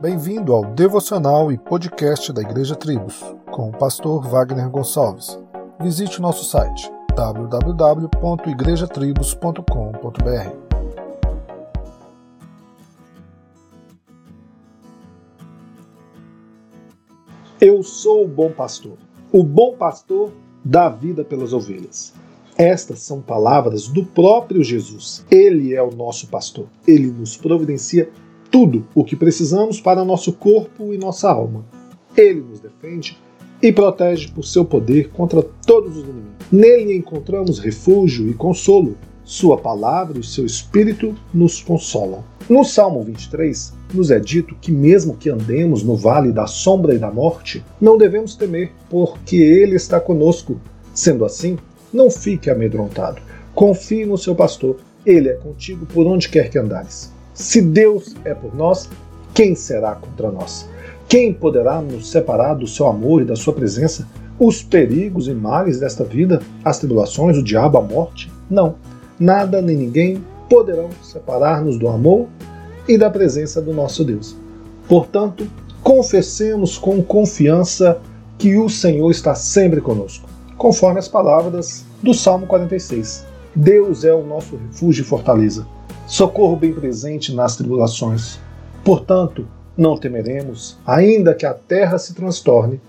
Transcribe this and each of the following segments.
Bem-vindo ao devocional e podcast da Igreja Tribos, com o pastor Wagner Gonçalves. Visite o nosso site www.igrejatribos.com.br. Eu sou o bom pastor. O bom pastor dá vida pelas ovelhas. Estas são palavras do próprio Jesus. Ele é o nosso pastor. Ele nos providencia tudo o que precisamos para nosso corpo e nossa alma. Ele nos defende e protege por seu poder contra todos os inimigos. Nele encontramos refúgio e consolo. Sua palavra e o seu espírito nos consolam. No Salmo 23, nos é dito que, mesmo que andemos no vale da sombra e da morte, não devemos temer, porque Ele está conosco. Sendo assim, não fique amedrontado. Confie no seu pastor. Ele é contigo por onde quer que andares. Se Deus é por nós, quem será contra nós? Quem poderá nos separar do seu amor e da sua presença? Os perigos e males desta vida, as tribulações, o diabo, a morte? Não. Nada nem ninguém poderão separar-nos do amor e da presença do nosso Deus. Portanto, confessemos com confiança que o Senhor está sempre conosco conforme as palavras do Salmo 46. Deus é o nosso refúgio e fortaleza, socorro bem presente nas tribulações. Portanto, não temeremos, ainda que a terra se transtorne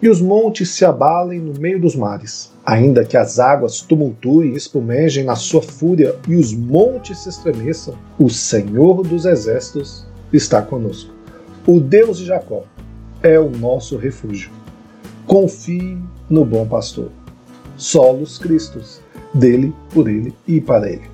e os montes se abalem no meio dos mares, ainda que as águas tumultuem e espumejem na sua fúria e os montes se estremeçam, o Senhor dos exércitos está conosco. O Deus de Jacó é o nosso refúgio. Confie no bom pastor. Solos Cristos, dele, por ele e para ele.